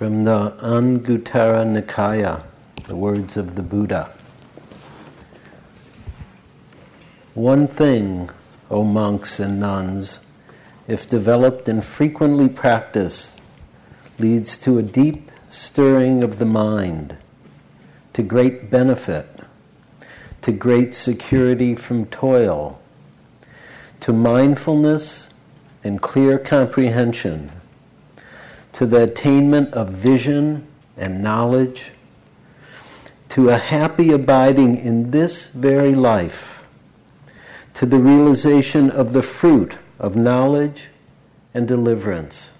From the Anguttara Nikaya, the words of the Buddha. One thing, O monks and nuns, if developed and frequently practiced, leads to a deep stirring of the mind, to great benefit, to great security from toil, to mindfulness and clear comprehension to the attainment of vision and knowledge, to a happy abiding in this very life, to the realization of the fruit of knowledge and deliverance.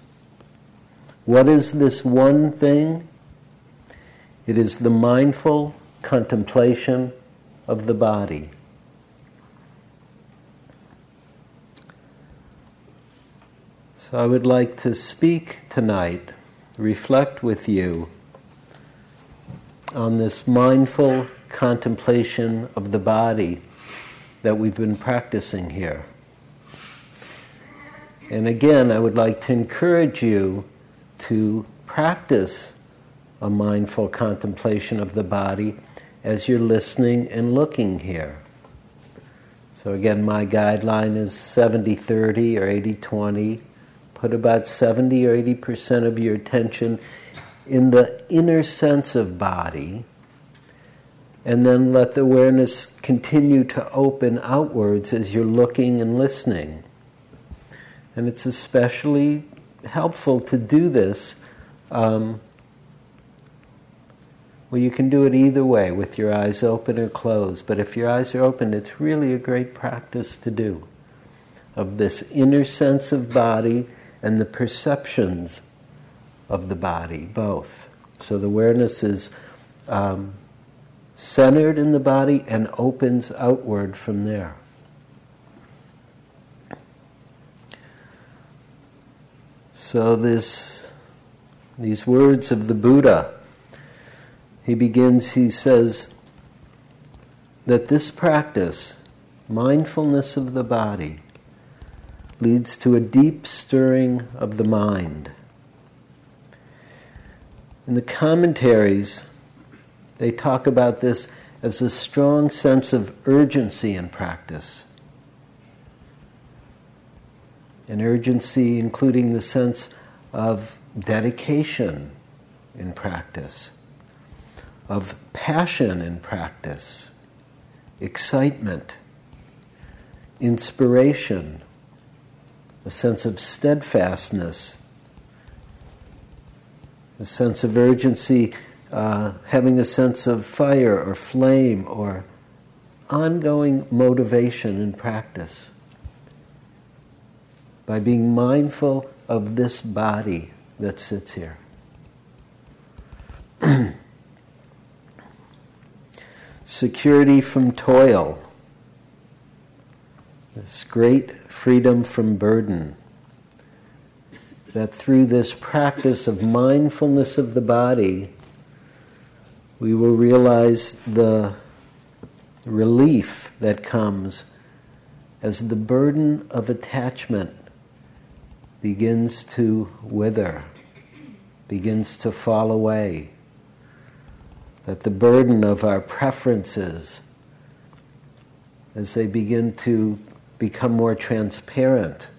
What is this one thing? It is the mindful contemplation of the body. So I would like to speak tonight, reflect with you on this mindful contemplation of the body that we've been practicing here. And again, I would like to encourage you to practice a mindful contemplation of the body as you're listening and looking here. So, again, my guideline is 70 30 or 80 20 Put about 70 or 80% of your attention in the inner sense of body, and then let the awareness continue to open outwards as you're looking and listening. And it's especially helpful to do this. Um, well, you can do it either way, with your eyes open or closed. But if your eyes are open, it's really a great practice to do of this inner sense of body and the perceptions of the body, both. So the awareness is um, centered in the body and opens outward from there. So this, these words of the Buddha, he begins, he says that this practice, mindfulness of the body, leads to a deep stirring of the mind. In the commentaries, they talk about this as a strong sense of urgency in practice. An urgency including the sense of dedication in practice, of passion in practice, excitement, inspiration, a sense of steadfastness, a sense of urgency, uh, having a sense of fire or flame or ongoing motivation in practice. By being mindful of this body that sits here. Security from toil this great freedom from burden. That through this practice of mindfulness of the body, we will realize the relief that comes as the burden of attachment begins to wither, begins to fall away. That the burden of our preferences, as they begin to become more transparent,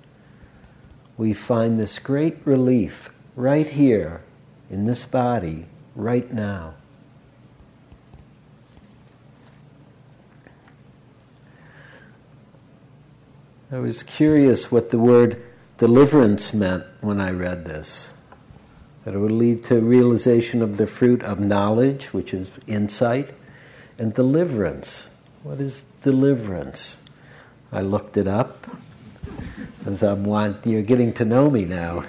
we find this great relief right here in this body, right now. I was curious what the word deliverance meant when I read this. That it would lead to realization of the fruit of knowledge, which is insight, and deliverance. What is deliverance? I looked it up as I'm want. You're getting to know me now.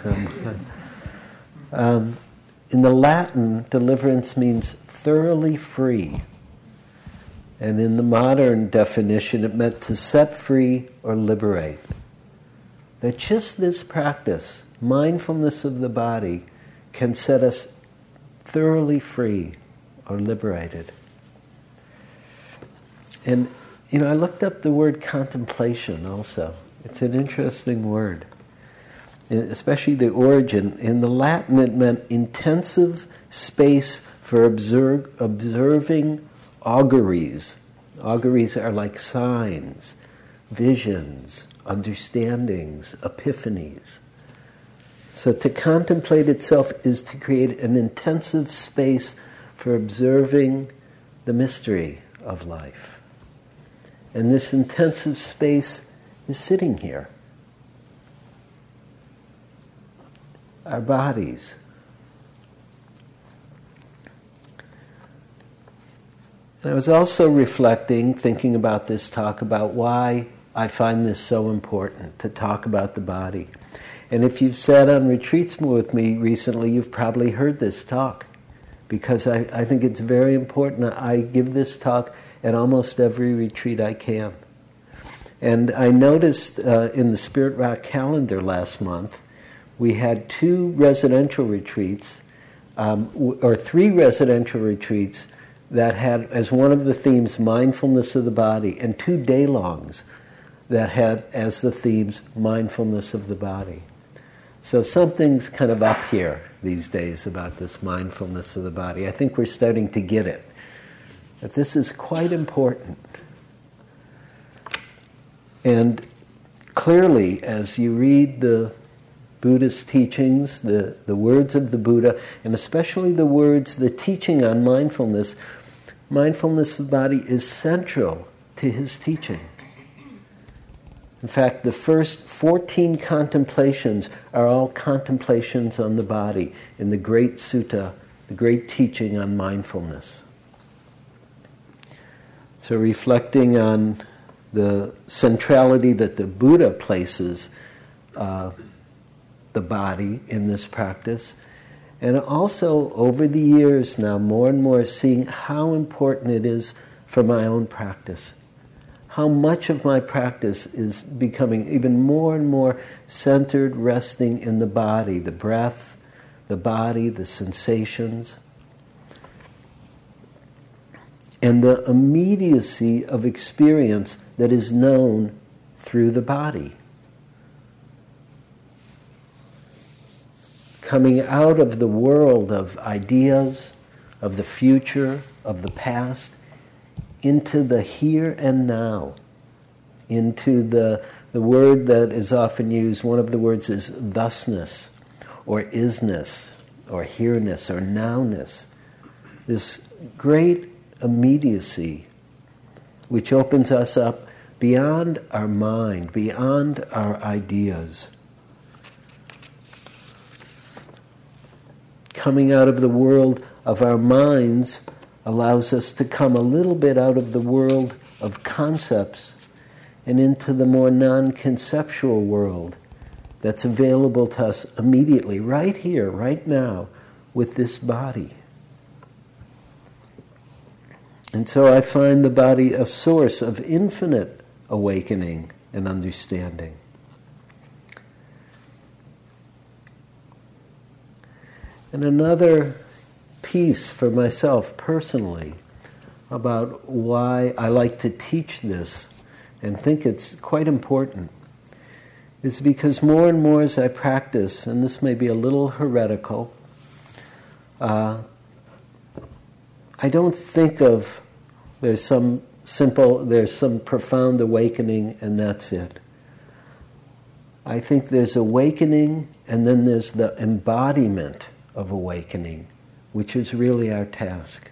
um, in the Latin, deliverance means thoroughly free. And in the modern definition, it meant to set free or liberate. That just this practice, mindfulness of the body, can set us thoroughly free or liberated. And you know, I looked up the word contemplation also. It's an interesting word. Uh, especially the origin. In the Latin, it meant intensive space for observe, observing auguries. Auguries are like signs, visions, understandings, epiphanies. So to contemplate itself is to create an intensive space for observing the mystery of life. And this intensive space is sitting here. Our bodies. And I was also reflecting, thinking about this talk, about why I find this so important to talk about the body. And if you've sat on retreats with me recently, you've probably heard this talk because I, I think it's very important. I give this talk at almost every retreat I can. And I noticed uh, in the Spirit Rock calendar last month, we had two residential retreats, um, or three residential retreats that had as one of the themes mindfulness of the body, and two day longs that had as the themes mindfulness of the body. So something's kind of up here these days about this mindfulness of the body. I think we're starting to get it. That this is quite important. And clearly, as you read the Buddhist teachings, the, the words of the Buddha, and especially the words, the teaching on mindfulness, mindfulness of the body is central to his teaching. In fact, the first 14 contemplations are all contemplations on the body in the great sutta, the great teaching on mindfulness. So, reflecting on the centrality that the Buddha places uh, the body in this practice, and also over the years now, more and more seeing how important it is for my own practice. How much of my practice is becoming even more and more centered, resting in the body, the breath, the body, the sensations, and the immediacy of experience that is known through the body. Coming out of the world of ideas, of the future, of the past, into the here and now, into the, the word that is often used, one of the words is thusness, or isness, or here-ness, or nowness. This great immediacy which opens us up beyond our mind, beyond our ideas. Coming out of the world of our minds allows us to come a little bit out of the world of concepts and into the more non conceptual world that's available to us immediately, right here, right now, with this body. And so I find the body a source of infinite awakening and understanding. And another piece for myself personally about why I like to teach this and think it's quite important is because more and more as I practice, and this may be a little heretical, uh, I don't think of there's some simple, there's some profound awakening, and that's it. I think there's awakening, and then there's the embodiment of awakening which is really our task.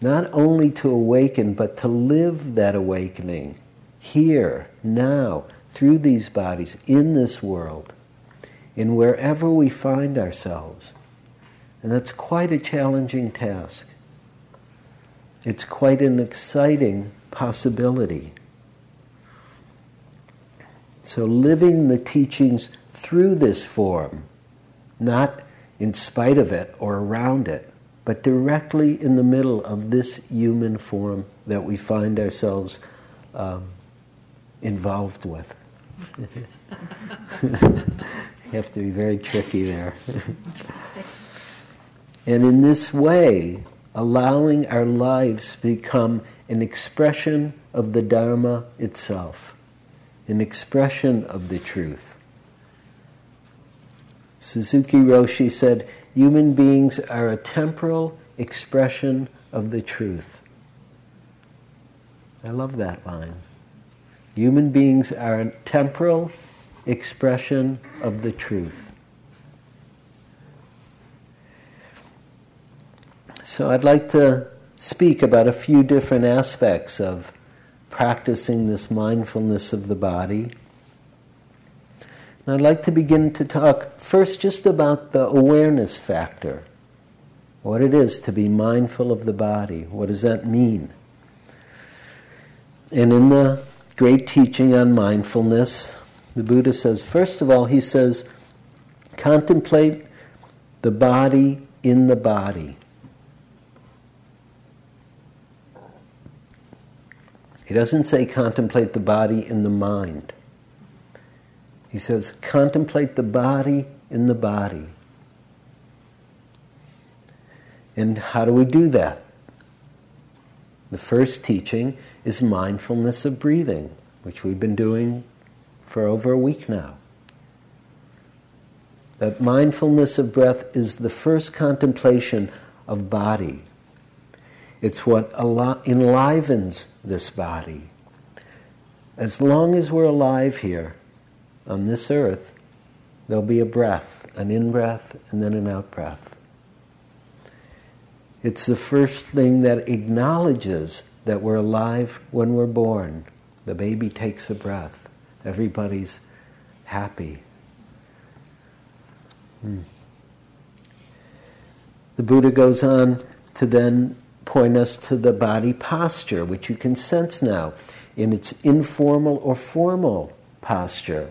Not only to awaken, but to live that awakening here, now, through these bodies, in this world, in wherever we find ourselves. And that's quite a challenging task. It's quite an exciting possibility. So, living the teachings through this form, not in spite of it or around it, but directly in the middle of this human form that we find ourselves um, involved with. you have to be very tricky there. and in this way, allowing our lives become an expression of the Dharma itself, an expression of the truth Suzuki Roshi said, human beings are a temporal expression of the truth. I love that line. Human beings are a temporal expression of the truth. So I'd like to speak about a few different aspects of practicing this mindfulness of the body. And I'd like to begin to talk first just about the awareness factor. What it is to be mindful of the body. What does that mean? And in the great teaching on mindfulness, the Buddha says, first of all, he says, contemplate the body in the body. He doesn't say contemplate the body in the mind. He says contemplate the body in the body. And how do we do that? The first teaching is mindfulness of breathing, which we've been doing for over a week now. That mindfulness of breath is the first contemplation of body. It's what enlivens this body. As long as we're alive here on this earth, there'll be a breath, an in breath, and then an out breath. It's the first thing that acknowledges that we're alive when we're born. The baby takes a breath. Everybody's happy. Hmm. The Buddha goes on to then point us to the body posture, which you can sense now in its informal or formal posture,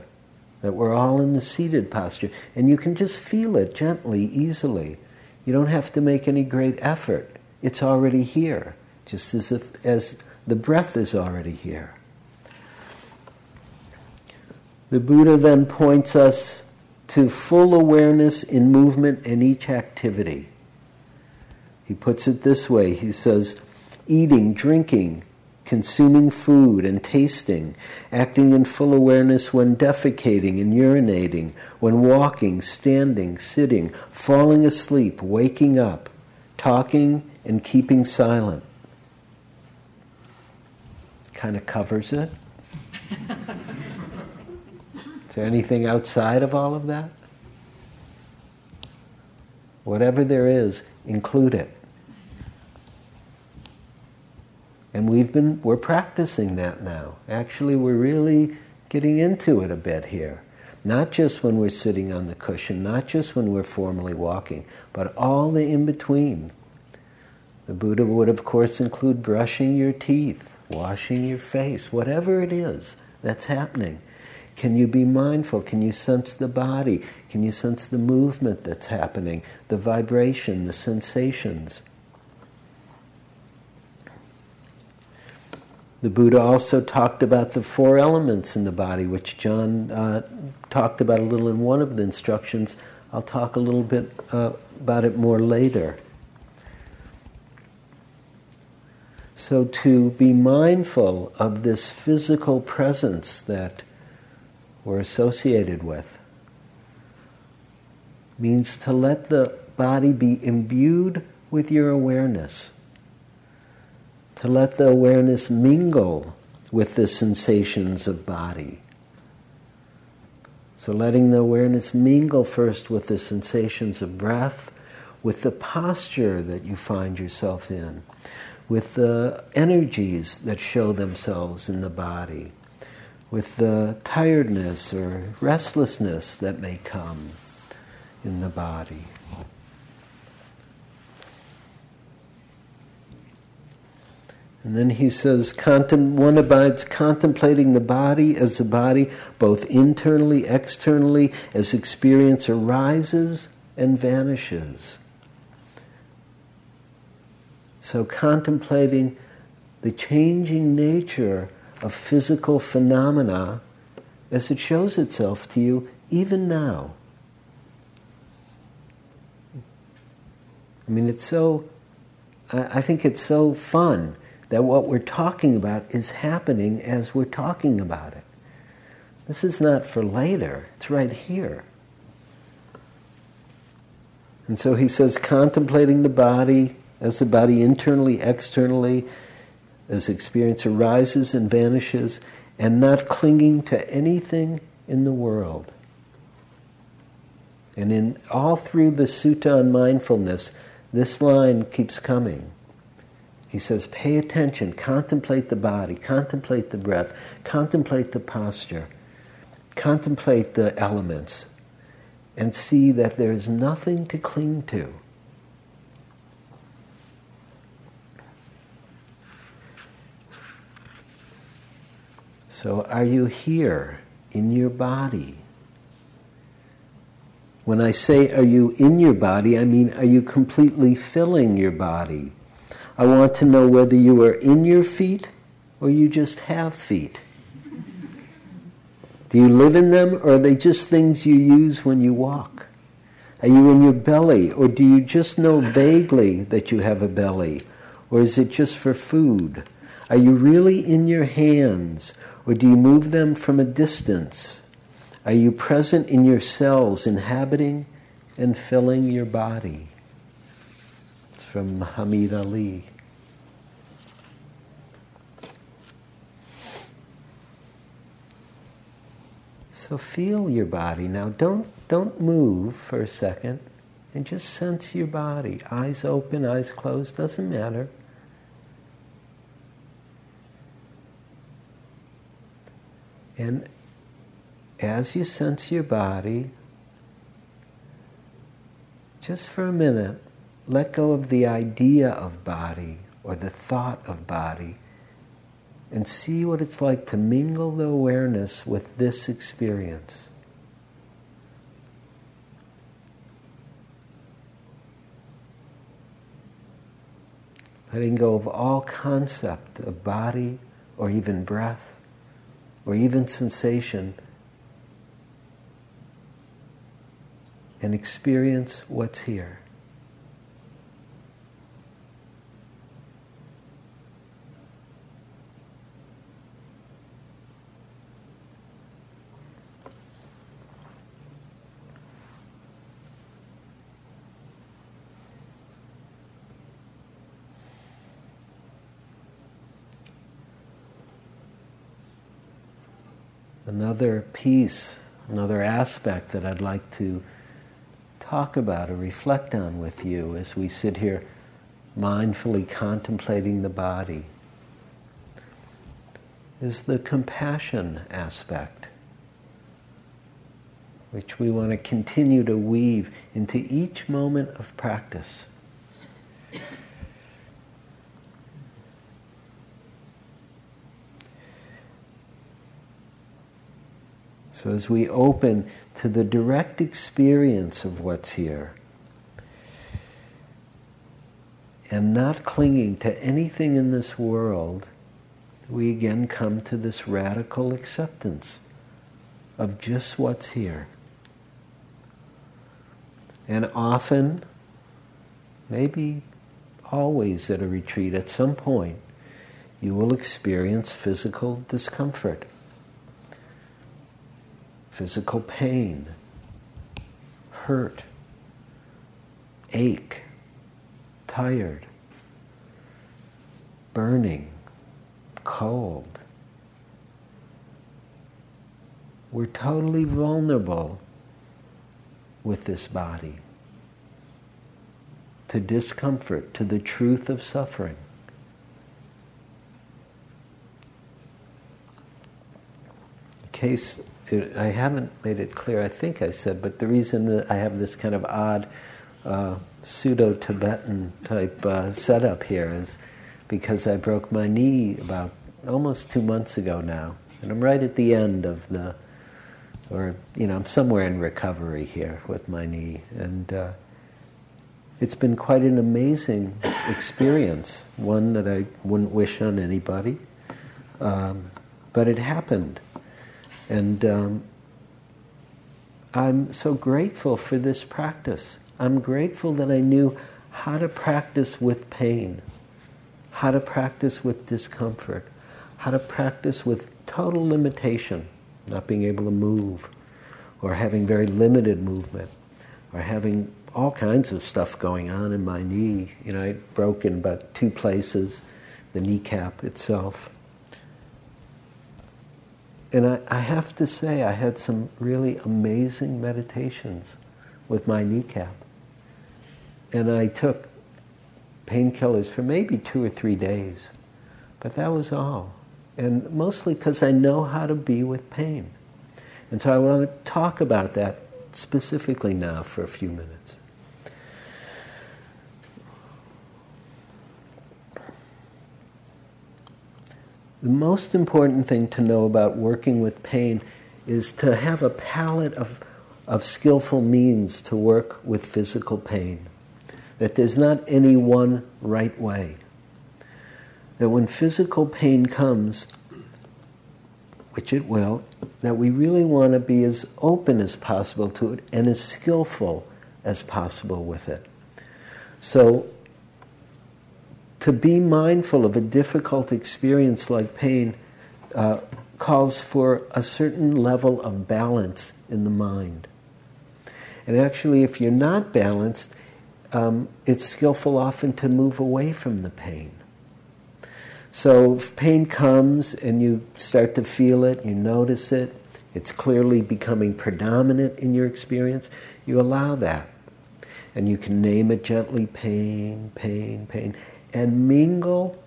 that we're all in the seated posture. And you can just feel it gently, easily. You don't have to make any great effort. It's already here, just as if as the breath is already here. The Buddha then points us to full awareness in movement and each activity. He puts it this way he says, eating, drinking, consuming food and tasting, acting in full awareness when defecating and urinating, when walking, standing, sitting, falling asleep, waking up, talking, and keeping silent. Kind of covers it. Is there anything outside of all of that? Whatever there is, include it. And we've been, we're practicing that now. Actually, we're really getting into it a bit here. Not just when we're sitting on the cushion, not just when we're formally walking, but all the in between. The Buddha would, of course, include brushing your teeth, washing your face, whatever it is that's happening. Can you be mindful? Can you sense the body? Can you sense the movement that's happening, the vibration, the sensations? The Buddha also talked about the four elements in the body, which John uh, talked about a little in one of the instructions. I'll talk a little bit uh, about it more later. So, to be mindful of this physical presence that we're associated with means to let the body be imbued with your awareness to let the awareness mingle with the sensations of body. So, letting the awareness mingle first with the sensations of breath, with the posture that you find yourself in, with the energies that show themselves in the body, with the tiredness or restlessness that may come in the body. And then he says, one abides contemplating the body as a body, both internally, externally, as experience arises and vanishes. So, contemplating the changing nature of physical phenomena as it shows itself to you even now. I mean, it's so, I think it's so fun that what we're talking about is happening as we're talking about it. This is not for later, it's right here. And so he says, contemplating the body as the body internally, externally, as experience arises and vanishes, and not clinging to anything in the world. And in all through the Sutta on mindfulness, this line keeps coming. He says, pay attention, contemplate the body, contemplate the breath, contemplate the posture, contemplate the elements, and see that there is nothing to cling to. So, are you here in your body? When I say, are you in your body, I mean, are you completely filling your body? I want to know whether you are in your feet or you just have feet. Do you live in them or are they just things you use when you walk? Are you in your belly or do you just know vaguely that you have a belly? Or is it just for food? Are you really in your hands or do you move them from a distance? Are you present in your cells, inhabiting and filling your body? It's from Muhammad Ali. So feel your body now. Don't, don't move for a second and just sense your body. Eyes open, eyes closed, doesn't matter. And as you sense your body, just for a minute, let go of the idea of body or the thought of body and see what it's like to mingle the awareness with this experience. Letting go of all concept of body or even breath or even sensation and experience what's here. another piece, another aspect that I'd like to talk about or reflect on with you as we sit here mindfully contemplating the body is the compassion aspect, which we want to continue to weave into each moment of practice. So, as we open to the direct experience of what's here, and not clinging to anything in this world, we again come to this radical acceptance of just what's here. And often, maybe always at a retreat, at some point, you will experience physical discomfort physical pain, hurt, ache, tired, burning, cold. We're totally vulnerable with this body to discomfort, to the truth of suffering. In case it, I haven't made it clear, I think I said, but the reason that I have this kind of odd uh, pseudo Tibetan type uh, setup here is because I broke my knee about almost two months ago now. And I'm right at the end of the, or, you know, I'm somewhere in recovery here with my knee. And uh, it's been quite an amazing experience, one that I wouldn't wish on anybody. Um, but it happened. And um, I'm so grateful for this practice. I'm grateful that I knew how to practice with pain, how to practice with discomfort, how to practice with total limitation, not being able to move or having very limited movement. or having all kinds of stuff going on in my knee. You know, I broke in about two places, the kneecap itself. And I, I have to say, I had some really amazing meditations with my kneecap. And I took painkillers for maybe two or three days. But that was all. And mostly because I know how to be with pain. And so I want to talk about that specifically now for a few minutes. The most important thing to know about working with pain is to have a palette of, of skillful means to work with physical pain. That there's not any one right way. That when physical pain comes, which it will, that we really want to be as open as possible to it and as skillful as possible with it. So to be mindful of a difficult experience like pain uh, calls for a certain level of balance in the mind. And actually, if you're not balanced, um, it's skillful often to move away from the pain. So if pain comes and you start to feel it, you notice it, it's clearly becoming predominant in your experience, you allow that. And you can name it gently pain, pain, pain and mingle,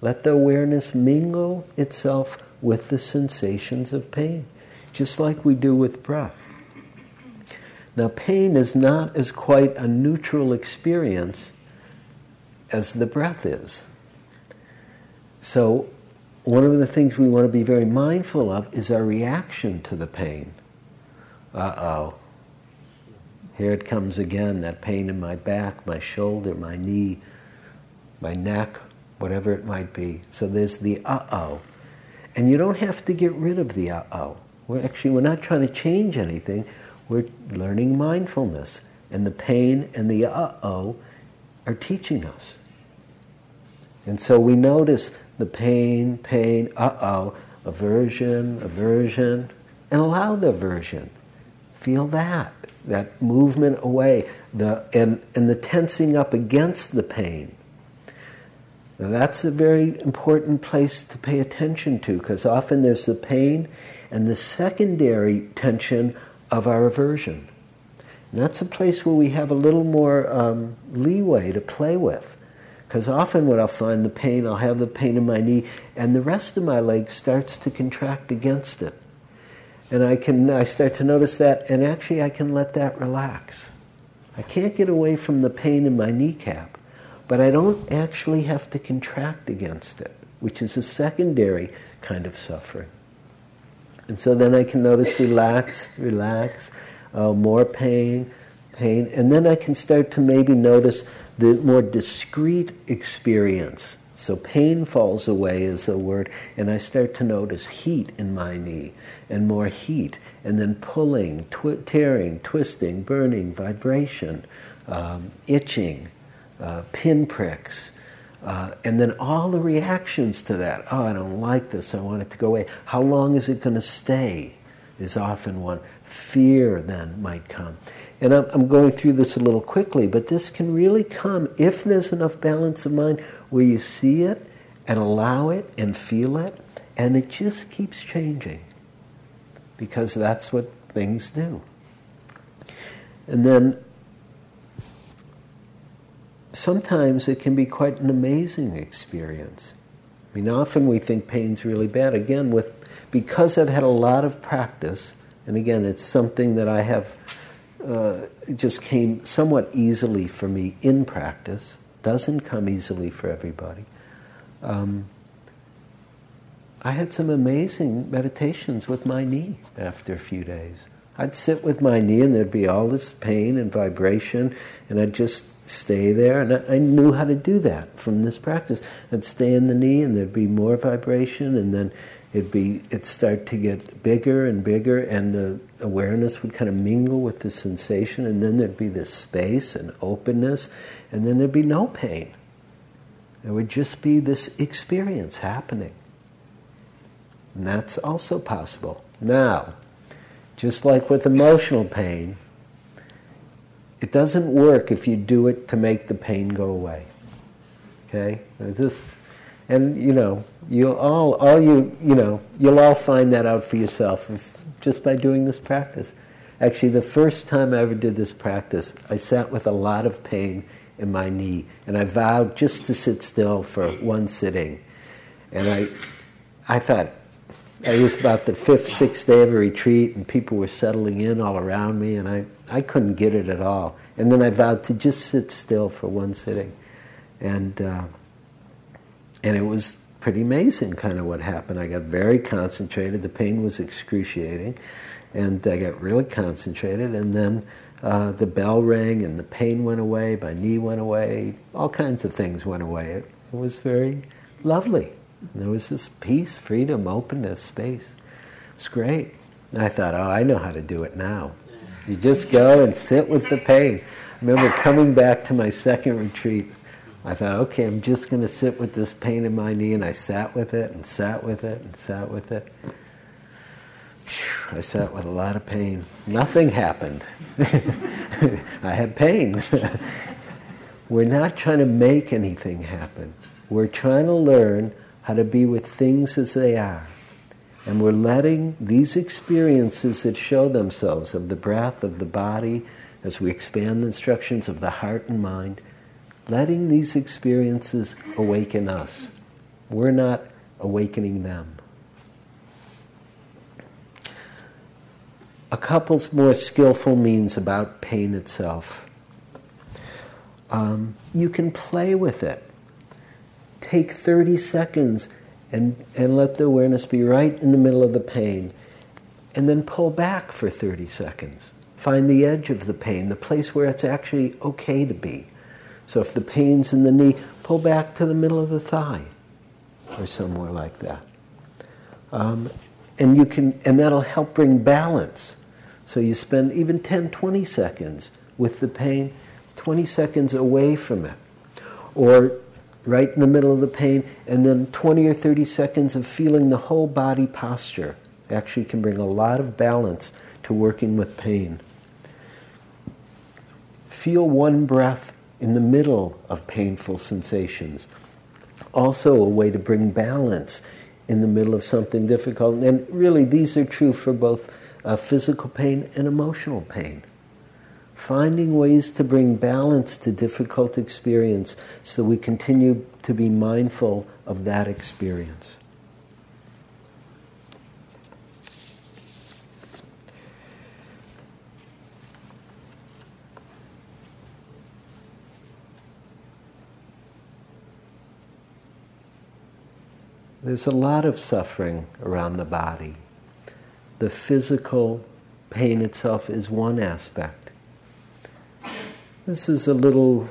let the awareness mingle itself with the sensations of pain, just like we do with breath. Now, pain is not as quite a neutral experience as the breath is. So, one of the things we want to be very mindful of is our reaction to the pain. Uh oh. Here it comes again that pain in my back, my shoulder, my knee, my neck, whatever it might be. So there's the uh oh. And you don't have to get rid of the uh oh. We're actually, we're not trying to change anything. We're learning mindfulness. And the pain and the uh oh are teaching us. And so we notice the pain, pain, uh oh, aversion, aversion, and allow the aversion. Feel that, that movement away, the, and, and the tensing up against the pain. Now that's a very important place to pay attention to because often there's the pain and the secondary tension of our aversion. And that's a place where we have a little more um, leeway to play with. Because often what I'll find the pain, I'll have the pain in my knee, and the rest of my leg starts to contract against it. And I can I start to notice that, and actually I can let that relax. I can't get away from the pain in my kneecap but I don't actually have to contract against it, which is a secondary kind of suffering. And so then I can notice relax, relax, uh, more pain, pain, and then I can start to maybe notice the more discrete experience. So pain falls away is a word, and I start to notice heat in my knee, and more heat, and then pulling, twi- tearing, twisting, burning, vibration, um, itching, uh, pinpricks, uh, and then all the reactions to that. Oh, I don't like this. I want it to go away. How long is it going to stay? Is often one. Fear then might come. And I'm, I'm going through this a little quickly, but this can really come if there's enough balance of mind where you see it and allow it and feel it, and it just keeps changing because that's what things do. And then sometimes it can be quite an amazing experience. I mean, often we think pain's really bad. Again, with because I've had a lot of practice, and again, it's something that I have uh, just came somewhat easily for me in practice. Doesn't come easily for everybody. Um, I had some amazing meditations with my knee after a few days. I'd sit with my knee and there'd be all this pain and vibration, and I'd just stay there. And I, I, knew how to do that from this practice. I'd stay in the knee and there'd be more vibration, and then it'd be it'd start to get bigger and bigger, and the awareness would kind of mingle with the sensation, and then there'd be this space and openness, and then there'd be no pain. There would just be this experience happening. And that's also possible. Now, just like with emotional pain, it doesn't work if you do it to make the pain go away. Okay? This, and you know, you'll all, all you, you know, you'll all find that out for yourself if, just by doing this practice. Actually, the first time I ever did this practice, I sat with a lot of pain in my knee, and I vowed just to sit still for one sitting. And I, I thought, it was about the fifth, sixth day of a retreat, and people were settling in all around me, and I, I couldn't get it at all. And then I vowed to just sit still for one sitting. And, uh, and it was pretty amazing, kind of what happened. I got very concentrated, the pain was excruciating, and I got really concentrated, and then uh, the bell rang, and the pain went away, my knee went away, all kinds of things went away. It, it was very lovely. There was this peace, freedom, openness, space. It's great. I thought, oh, I know how to do it now. You just go and sit with the pain. I remember coming back to my second retreat. I thought, okay, I'm just going to sit with this pain in my knee, and I sat with it and sat with it and sat with it. I sat with a lot of pain. Nothing happened. I had pain. We're not trying to make anything happen. We're trying to learn how to be with things as they are. And we're letting these experiences that show themselves of the breath, of the body, as we expand the instructions of the heart and mind, letting these experiences awaken us. We're not awakening them. A couple's more skillful means about pain itself. Um, you can play with it take 30 seconds and, and let the awareness be right in the middle of the pain. And then pull back for 30 seconds. Find the edge of the pain, the place where it's actually okay to be. So if the pain's in the knee, pull back to the middle of the thigh or somewhere like that. Um, and you can and that'll help bring balance. So you spend even 10, 20 seconds with the pain, 20 seconds away from it. Or right in the middle of the pain, and then 20 or 30 seconds of feeling the whole body posture actually can bring a lot of balance to working with pain. Feel one breath in the middle of painful sensations. Also, a way to bring balance in the middle of something difficult. And really, these are true for both uh, physical pain and emotional pain finding ways to bring balance to difficult experience so that we continue to be mindful of that experience. There's a lot of suffering around the body. The physical pain itself is one aspect. This is a little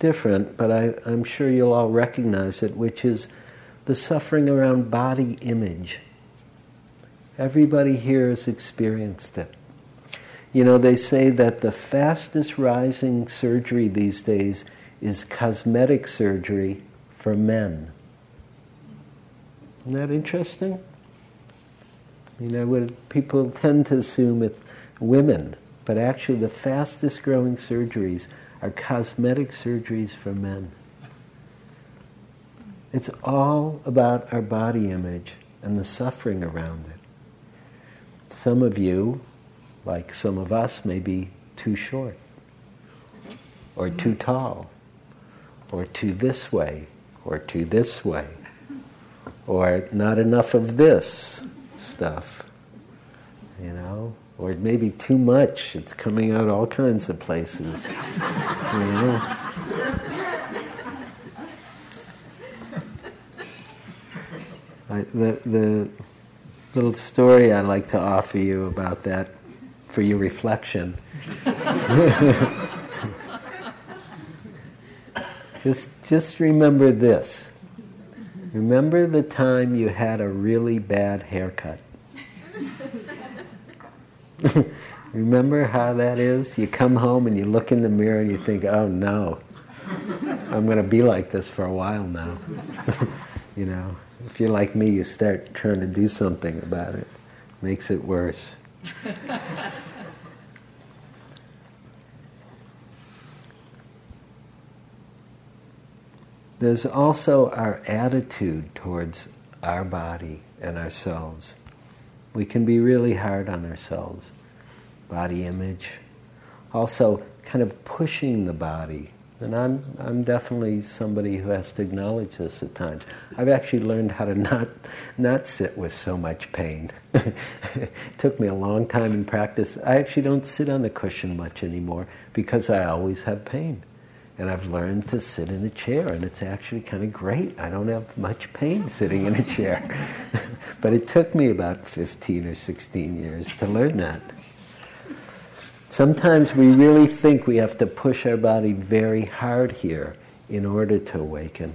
different, but I, am sure you'll all recognize it, which is the suffering around body image. Everybody here has experienced it. You know, they say that the fastest rising surgery these days is cosmetic surgery for men. Isn't that interesting? You know, people tend to assume it's women but actually, the fastest growing surgeries are cosmetic surgeries for men. It's all about our body image and the suffering around it. Some of you, like some of us, may be too short, or too tall, or too this way, or too this way, or not enough of this stuff, you know? Or maybe too much. It's coming out all kinds of places. you know? I, the, the little story I like to offer you about that for your reflection. just, just remember this. Remember the time you had a really bad haircut. Remember how that is? You come home and you look in the mirror and you think, oh no, I'm going to be like this for a while now. you know, if you're like me, you start trying to do something about it, makes it worse. There's also our attitude towards our body and ourselves. We can be really hard on ourselves. Body image. Also, kind of pushing the body. And I'm, I'm definitely somebody who has to acknowledge this at times. I've actually learned how to not, not sit with so much pain. it took me a long time in practice. I actually don't sit on the cushion much anymore because I always have pain. And I've learned to sit in a chair, and it's actually kind of great. I don't have much pain sitting in a chair. but it took me about 15 or 16 years to learn that. Sometimes we really think we have to push our body very hard here in order to awaken.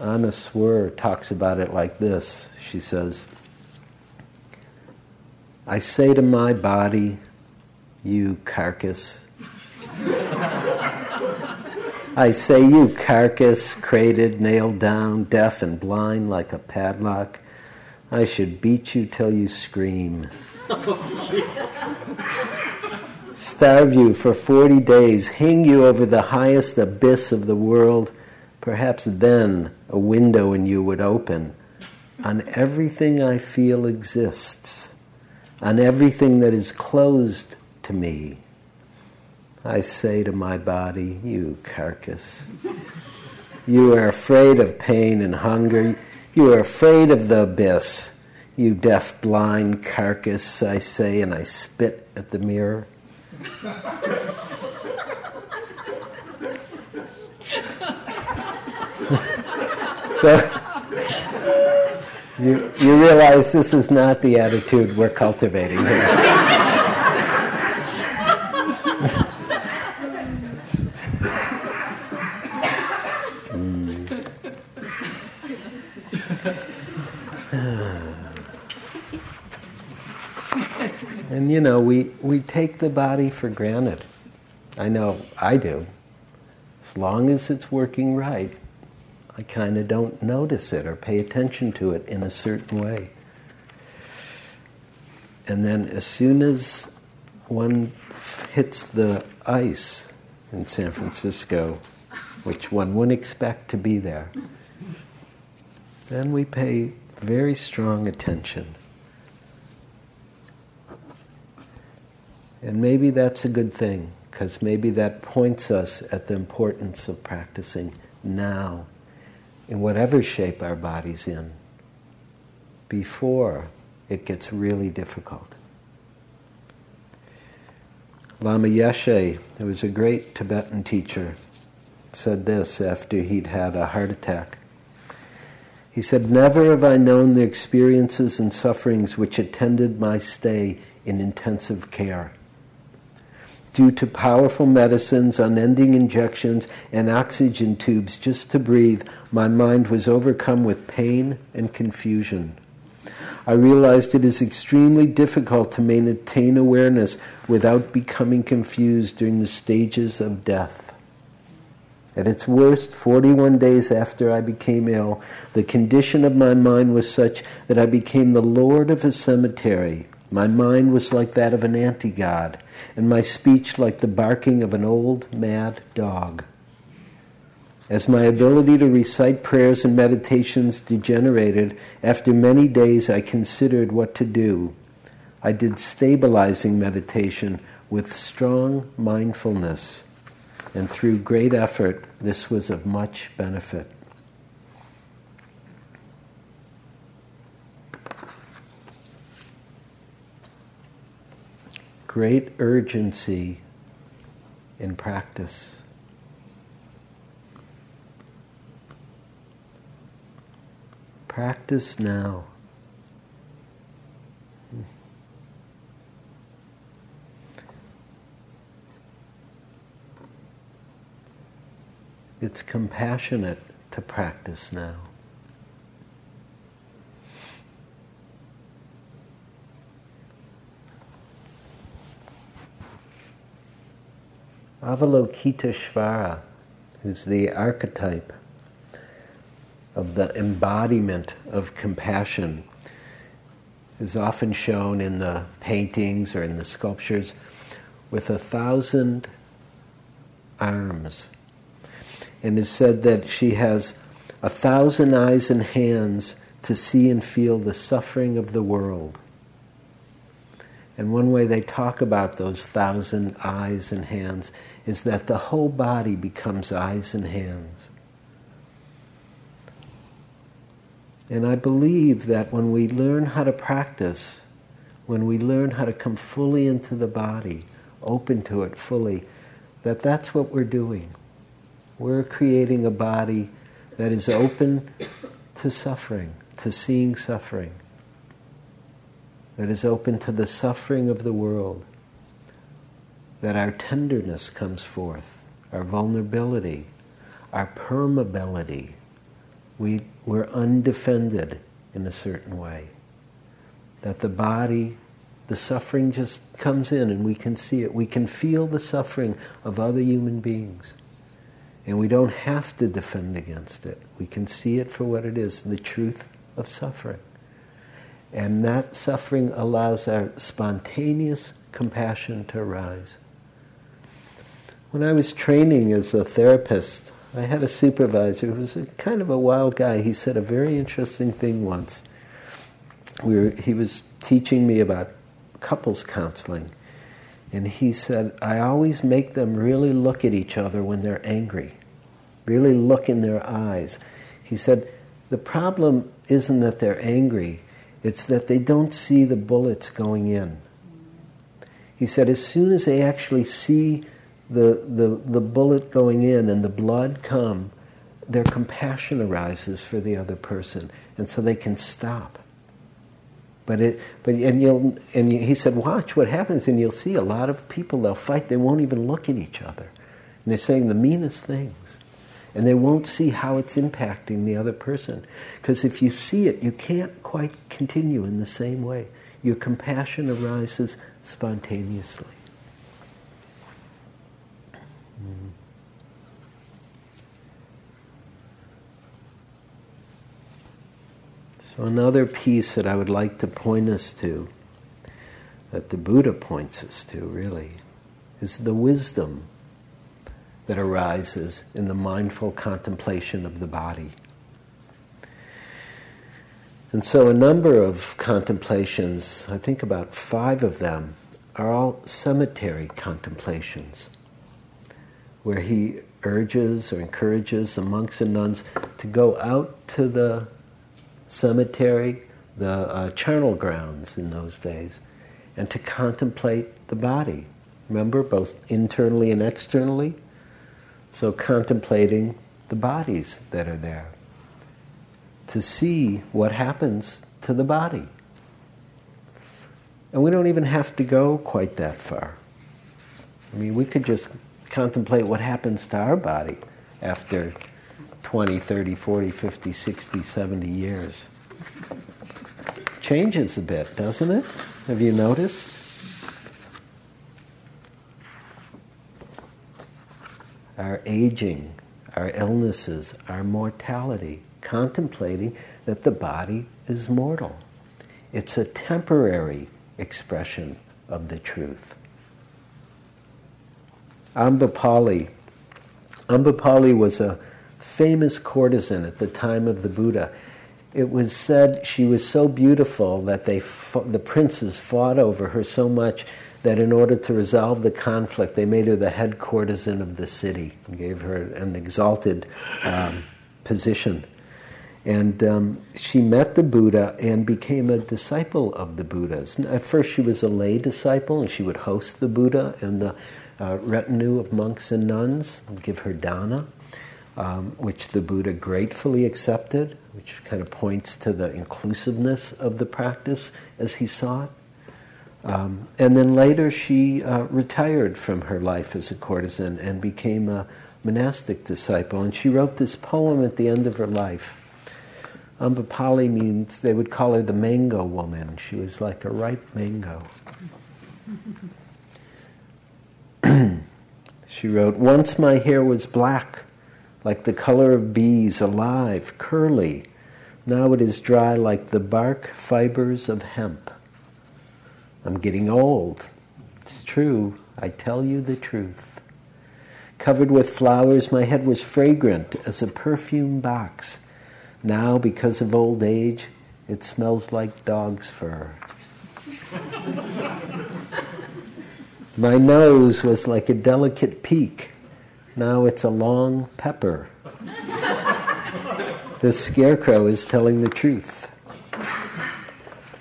Anna Swir talks about it like this. She says, I say to my body, you carcass. I say, you carcass, crated, nailed down, deaf and blind like a padlock. I should beat you till you scream. Starve you for 40 days, hang you over the highest abyss of the world. Perhaps then a window in you would open. On everything I feel exists, on everything that is closed to me. I say to my body, You carcass. You are afraid of pain and hunger. You are afraid of the abyss. You deaf, blind carcass, I say, and I spit at the mirror. so you, you realize this is not the attitude we're cultivating here. You know, we, we take the body for granted. I know I do. As long as it's working right, I kind of don't notice it or pay attention to it in a certain way. And then as soon as one hits the ice in San Francisco, which one wouldn't expect to be there, then we pay very strong attention. And maybe that's a good thing, because maybe that points us at the importance of practicing now, in whatever shape our body's in, before it gets really difficult. Lama Yeshe, who was a great Tibetan teacher, said this after he'd had a heart attack. He said, Never have I known the experiences and sufferings which attended my stay in intensive care due to powerful medicines, unending injections, and oxygen tubes just to breathe, my mind was overcome with pain and confusion. I realized it is extremely difficult to maintain awareness without becoming confused during the stages of death. At its worst, 41 days after I became ill, the condition of my mind was such that I became the lord of a cemetery. My mind was like that of an anti god and my speech like the barking of an old mad dog. As my ability to recite prayers and meditations degenerated, after many days I considered what to do. I did stabilizing meditation with strong mindfulness, and through great effort, this was of much benefit. Great urgency in practice. Practice now. It's compassionate to practice now. Avalokiteshvara, who's the archetype of the embodiment of compassion, is often shown in the paintings or in the sculptures with a thousand arms and is said that she has a thousand eyes and hands to see and feel the suffering of the world. And one way they talk about those thousand eyes and hands is that the whole body becomes eyes and hands. And I believe that when we learn how to practice, when we learn how to come fully into the body, open to it fully, that that's what we're doing. We're creating a body that is open to suffering, to seeing suffering, that is open to the suffering of the world, that our tenderness comes forth, our vulnerability, our permeability. We, we're undefended in a certain way. That the body, the suffering just comes in and we can see it. We can feel the suffering of other human beings. And we don't have to defend against it. We can see it for what it is the truth of suffering. And that suffering allows our spontaneous compassion to arise. When I was training as a therapist, I had a supervisor who was a kind of a wild guy. He said a very interesting thing once. We were, he was teaching me about couples counseling. And he said, I always make them really look at each other when they're angry, really look in their eyes. He said, the problem isn't that they're angry, it's that they don't see the bullets going in. He said, as soon as they actually see the, the, the bullet going in and the blood come, their compassion arises for the other person, and so they can stop. But it, but and you'll and he said, watch what happens, and you'll see a lot of people. They'll fight. They won't even look at each other, and they're saying the meanest things, and they won't see how it's impacting the other person. Because if you see it, you can't quite continue in the same way. Your compassion arises spontaneously. So, another piece that I would like to point us to, that the Buddha points us to really, is the wisdom that arises in the mindful contemplation of the body. And so, a number of contemplations, I think about five of them, are all cemetery contemplations, where he urges or encourages the monks and nuns to go out to the cemetery, the uh, charnel grounds in those days, and to contemplate the body. Remember, both internally and externally? So, contemplating the bodies that are there, to see what happens to the body. And we don't even have to go quite that far. I mean, we could just contemplate what happens to our body after 20, 30, 40, 50, 60, 70 years. Changes a bit, doesn't it? Have you noticed? Our aging, our illnesses, our mortality, contemplating that the body is mortal. It's a temporary expression of the truth. Ambapali. Ambapali was a famous courtesan at the time of the Buddha. It was said she was so beautiful that they the princes fought over her so much that in order to resolve the conflict, they made her the head courtesan of the city and gave her an exalted um, position. And um, she met the Buddha and became a disciple of the Buddha's. At first, she was a lay disciple, and she would host the Buddha and the uh, retinue of monks and nuns and give her dana um, which the Buddha gratefully accepted, which kind of points to the inclusiveness of the practice as he saw it. Um, and then later she uh, retired from her life as a courtesan and became a monastic disciple. And she wrote this poem at the end of her life. Ambapali means they would call her the mango woman. She was like a ripe mango. she wrote, Once my hair was black like the color of bees, alive, curly. Now it is dry like the bark fibers of hemp. I'm getting old. It's true. I tell you the truth. Covered with flowers, my head was fragrant as a perfume box. Now, because of old age, it smells like dog's fur. my nose was like a delicate peak. Now it's a long pepper. this scarecrow is telling the truth.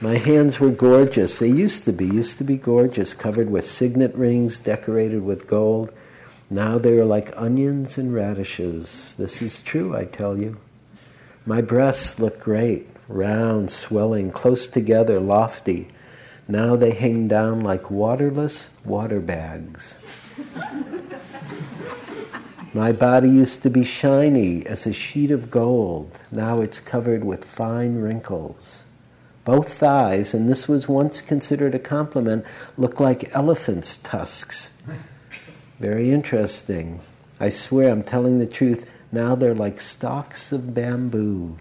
My hands were gorgeous. They used to be, used to be gorgeous, covered with signet rings decorated with gold. Now they are like onions and radishes. This is true, I tell you. My breasts look great, round, swelling, close together, lofty. Now they hang down like waterless water bags. My body used to be shiny as a sheet of gold. Now it's covered with fine wrinkles. Both thighs, and this was once considered a compliment, look like elephant's tusks. Very interesting. I swear I'm telling the truth. Now they're like stalks of bamboo.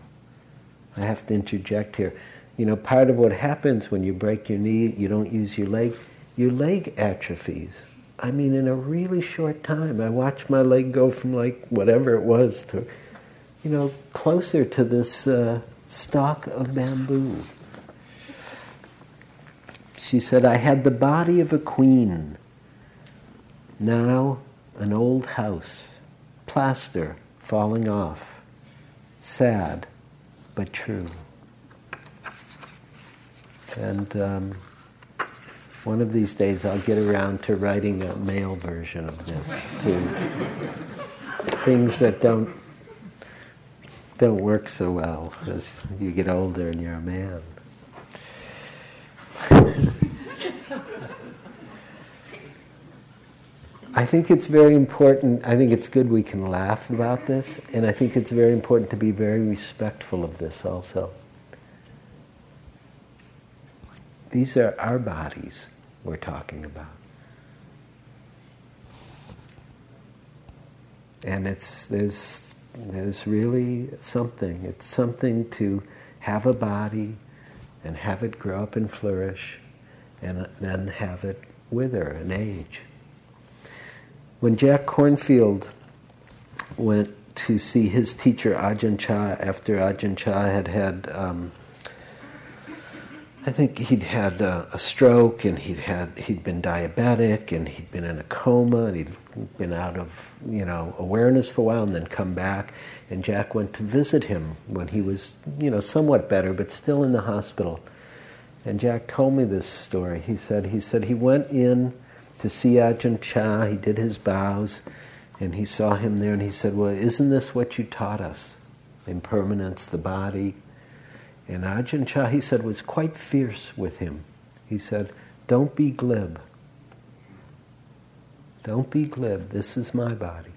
I have to interject here. You know, part of what happens when you break your knee, you don't use your leg, your leg atrophies. I mean, in a really short time, I watched my leg go from like whatever it was to, you know, closer to this uh, stalk of bamboo. She said, I had the body of a queen. Now, an old house, plaster falling off. Sad, but true. And um, one of these days I'll get around to writing a male version of this too. Things that don't don't work so well as you get older and you're a man. I think it's very important. I think it's good we can laugh about this, and I think it's very important to be very respectful of this also. These are our bodies we're talking about. And it's there's there's really something. It's something to have a body and have it grow up and flourish and then have it wither and age. When Jack Kornfield went to see his teacher Ajahn Chah after Ajahn Chah had had, um, I think he'd had a, a, stroke and he'd had he'd been diabetic and he'd been in a coma and he'd been out of you know awareness for a while and then come back. And Jack went to visit him when he was you know somewhat better but still in the hospital. And Jack told me this story. He said he said he went in to see Ajahn Chah. He did his bows, and he saw him there, and he said, "Well, isn't this what you taught us? Impermanence, the body." And Ajahn Chah, he said, was quite fierce with him. He said, "Don't be glib. Don't be glib. This is my body."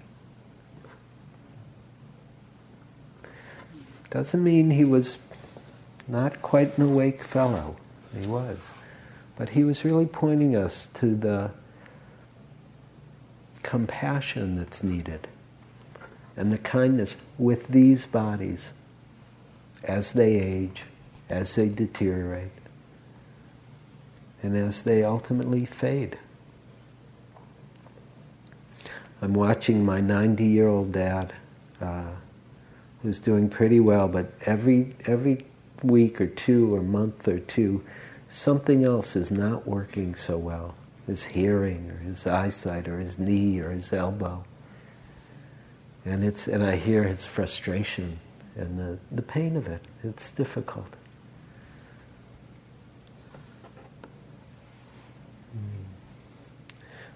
Doesn't mean he was not quite an awake fellow. He was. But he was really pointing us to the compassion that's needed and the kindness with these bodies as they age, as they deteriorate, and as they ultimately fade. I'm watching my 90 year old dad, uh, who's doing pretty well, but every, every week or two or month or two, something else is not working so well his hearing or his eyesight or his knee or his elbow. And, it's, and I hear his frustration and the, the pain of it. It's difficult. Hmm.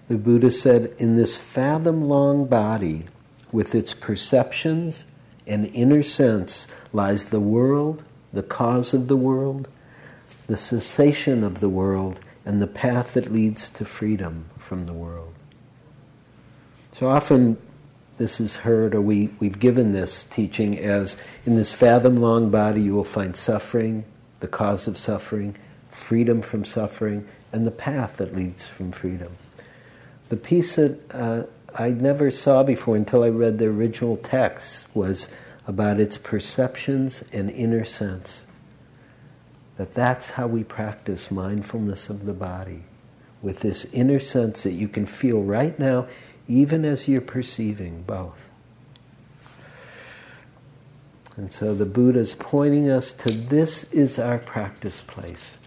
The Buddha said, in this fathom long body, with its perceptions and inner sense, lies the world, the cause of the world, the cessation of the world, and the path that leads to freedom from the world. So often this is heard, or we, we've given this teaching as in this fathom long body you will find suffering, the cause of suffering, freedom from suffering, and the path that leads from freedom. The piece that uh, I never saw before until I read the original text was about its perceptions and inner sense that that's how we practice mindfulness of the body with this inner sense that you can feel right now even as you're perceiving both. And so the Buddha is pointing us to this is our practice place.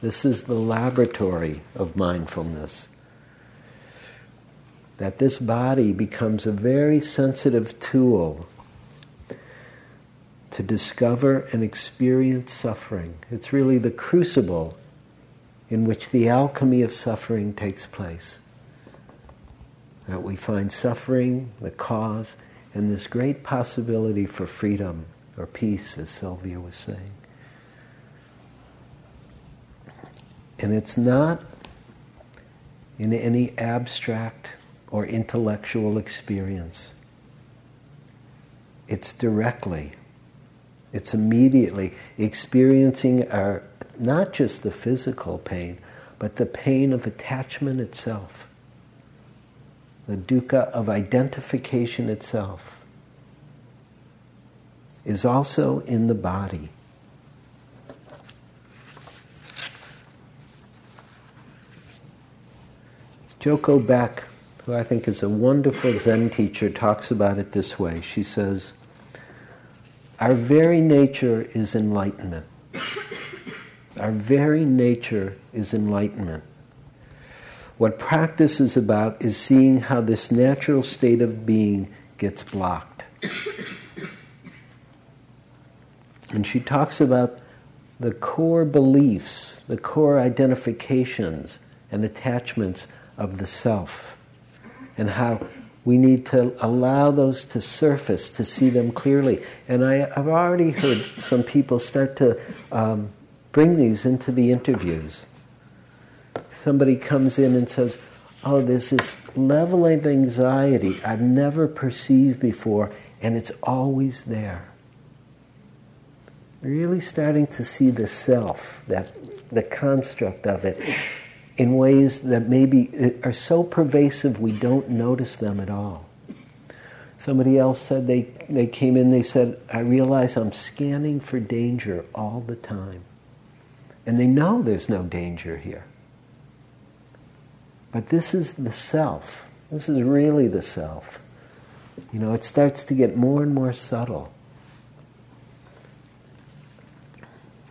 This is the laboratory of mindfulness. That this body becomes a very sensitive tool to discover and experience suffering. It's really the crucible in which the alchemy of suffering takes place. That we find suffering, the cause, and this great possibility for freedom or peace, as Sylvia was saying. And it's not in any abstract or intellectual experience. It's directly, it's immediately experiencing our not just the physical pain, but the pain of attachment itself, the dukkha of identification itself, is also in the body. Joko Beck, who I think is a wonderful Zen teacher, talks about it this way. She says, Our very nature is enlightenment. Our very nature is enlightenment. What practice is about is seeing how this natural state of being gets blocked. And she talks about the core beliefs, the core identifications and attachments of the self, and how we need to allow those to surface to see them clearly. And I, have already heard some people start to um, bring these into the interviews. Somebody comes in and says, Oh, there's this level of anxiety I've never perceived before, and it's always there. Really starting to see the self, that the construct of it, in ways that maybe eh, are so pervasive we don't notice them at all. Somebody else said they, they came in, they said, I realize I'm scanning for danger all the time. And they know there's no danger here. But this is the self. This is really the self. You know, it starts to get more and more subtle.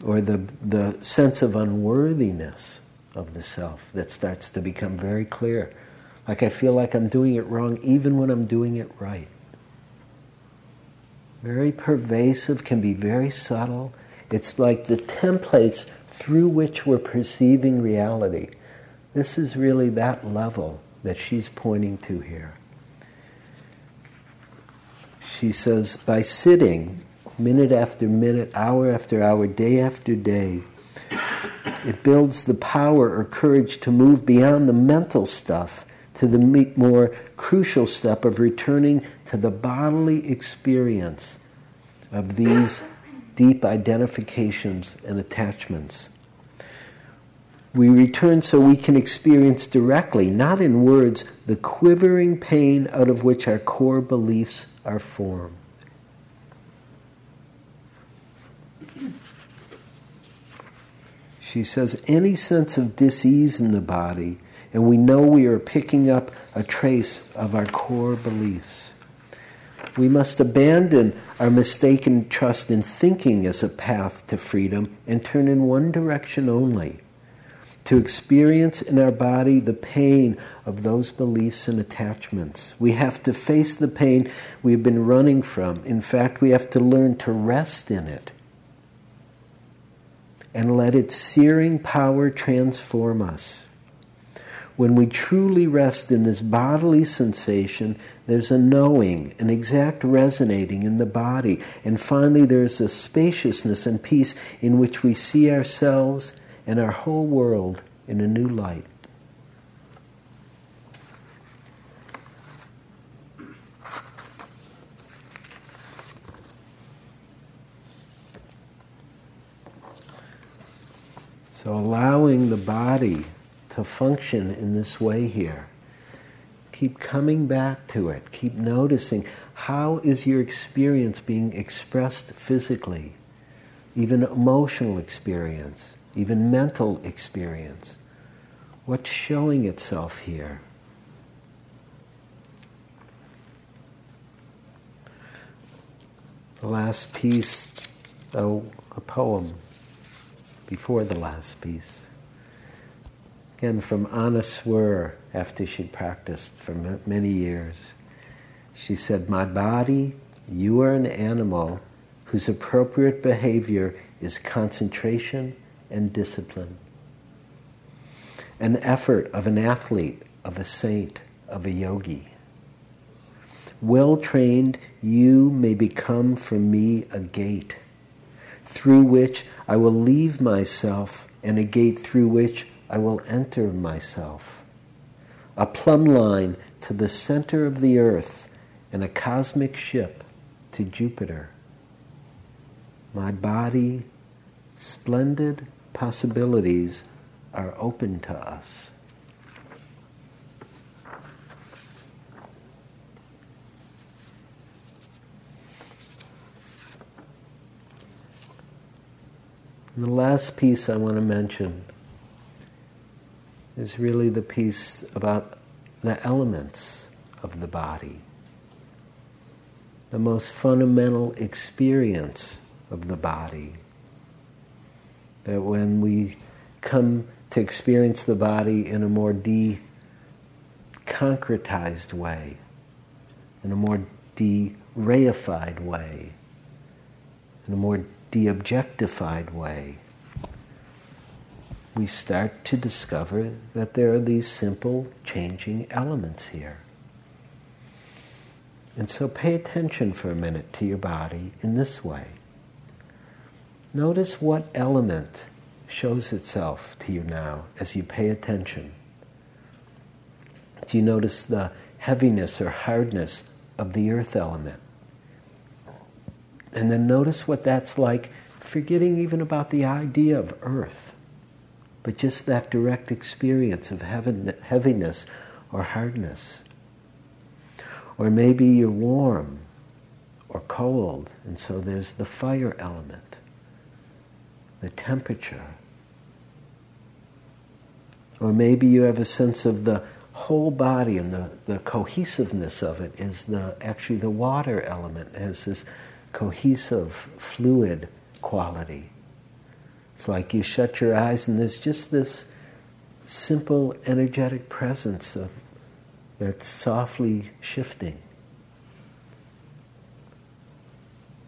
Or the, the sense of unworthiness of the self that starts to become very clear. Like I feel like I'm doing it wrong even when I'm doing it right. Very pervasive, can be very subtle. It's like the templates through which we're perceiving reality. This is really that level that she's pointing to here. She says, by sitting minute after minute, hour after hour, day after day, it builds the power or courage to move beyond the mental stuff to the more crucial step of returning to the bodily experience of these deep identifications and attachments. We return so we can experience directly, not in words, the quivering pain out of which our core beliefs are formed. She says, any sense of disease in the body, and we know we are picking up a trace of our core beliefs. We must abandon our mistaken trust in thinking as a path to freedom and turn in one direction only to experience in our body the pain of those beliefs and attachments. We have to face the pain we've been running from. In fact, we have to learn to rest in it and let its searing power transform us. When we truly rest in this bodily sensation, there's a knowing, an exact resonating in the body. And finally, there's a spaciousness and peace in which we see ourselves and our whole world in a new light. So, allowing the body to function in this way here. Keep coming back to it. Keep noticing how is your experience being expressed physically, even emotional experience, even mental experience. What's showing itself here? The last piece, oh, a poem before the last piece. Again, from Anna Swir, after she'd practiced for many years. She said, My body, you are an animal whose appropriate behavior is concentration and discipline. An effort of an athlete, of a saint, of a yogi. Well trained, you may become for me a gate through which I will leave myself and a gate through which I will enter myself. A plumb line to the center of the earth and a cosmic ship to Jupiter. My body, splendid possibilities are open to us. And the last piece I want to mention is really the piece about the elements of the body, the most fundamental experience of the body. That when we come to experience the body in a more de concretized way, in a more de reified way, in a more de objectified way, we start to discover that there are these simple changing elements here. And so pay attention for a minute to your body in this way. Notice what element shows itself to you now as you pay attention. Do you notice the heaviness or hardness of the earth element? And then notice what that's like, forgetting even about the idea of earth but just that direct experience of heaviness or hardness. Or maybe you're warm or cold, and so there's the fire element, the temperature. Or maybe you have a sense of the whole body and the, the cohesiveness of it is the actually the water element has this cohesive fluid quality. It's like you shut your eyes and there's just this simple energetic presence of that's softly shifting.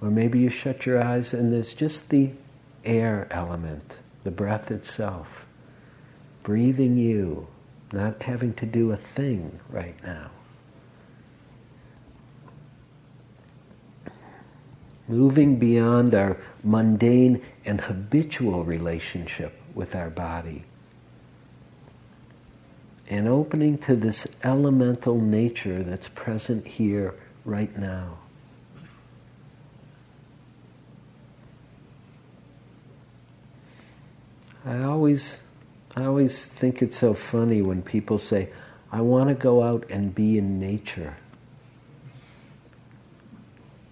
Or maybe you shut your eyes and there's just the air element, the breath itself, breathing you, not having to do a thing right now. moving beyond our mundane and habitual relationship with our body, and opening to this elemental nature that's present here right now. I always, I always think it's so funny when people say, I want to go out and be in nature.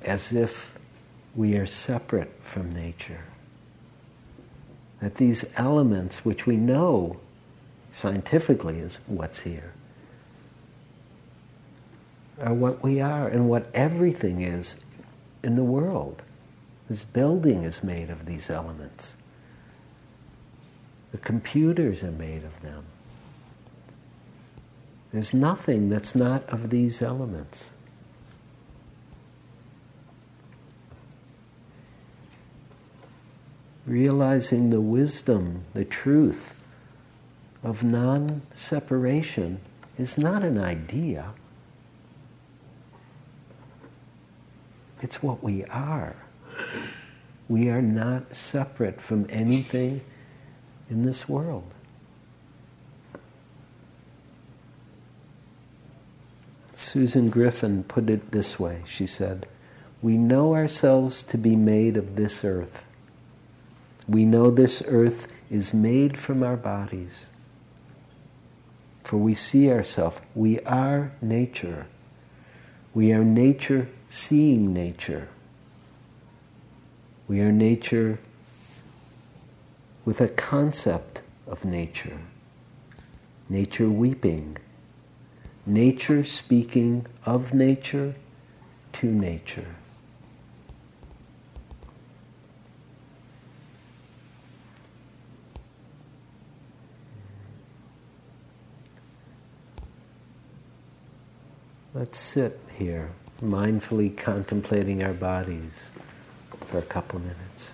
As if we are separate from nature. That these elements, which we know scientifically is what's here, are what we are and what everything is in the world. This building is made of these elements. The computers are made of them. There's nothing that's not of these elements. realizing the wisdom, the truth of non separation is not an idea. It's what we are. We are not separate from anything in this world. Susan Griffin put it this way she said, We know ourselves to be made of this earth we know this earth is made from our bodies. For we see ourselves. We are nature. We are nature seeing nature. We are nature with a concept of nature. Nature weeping. Nature speaking of nature to nature. Let's sit here, mindfully contemplating our bodies for a couple minutes.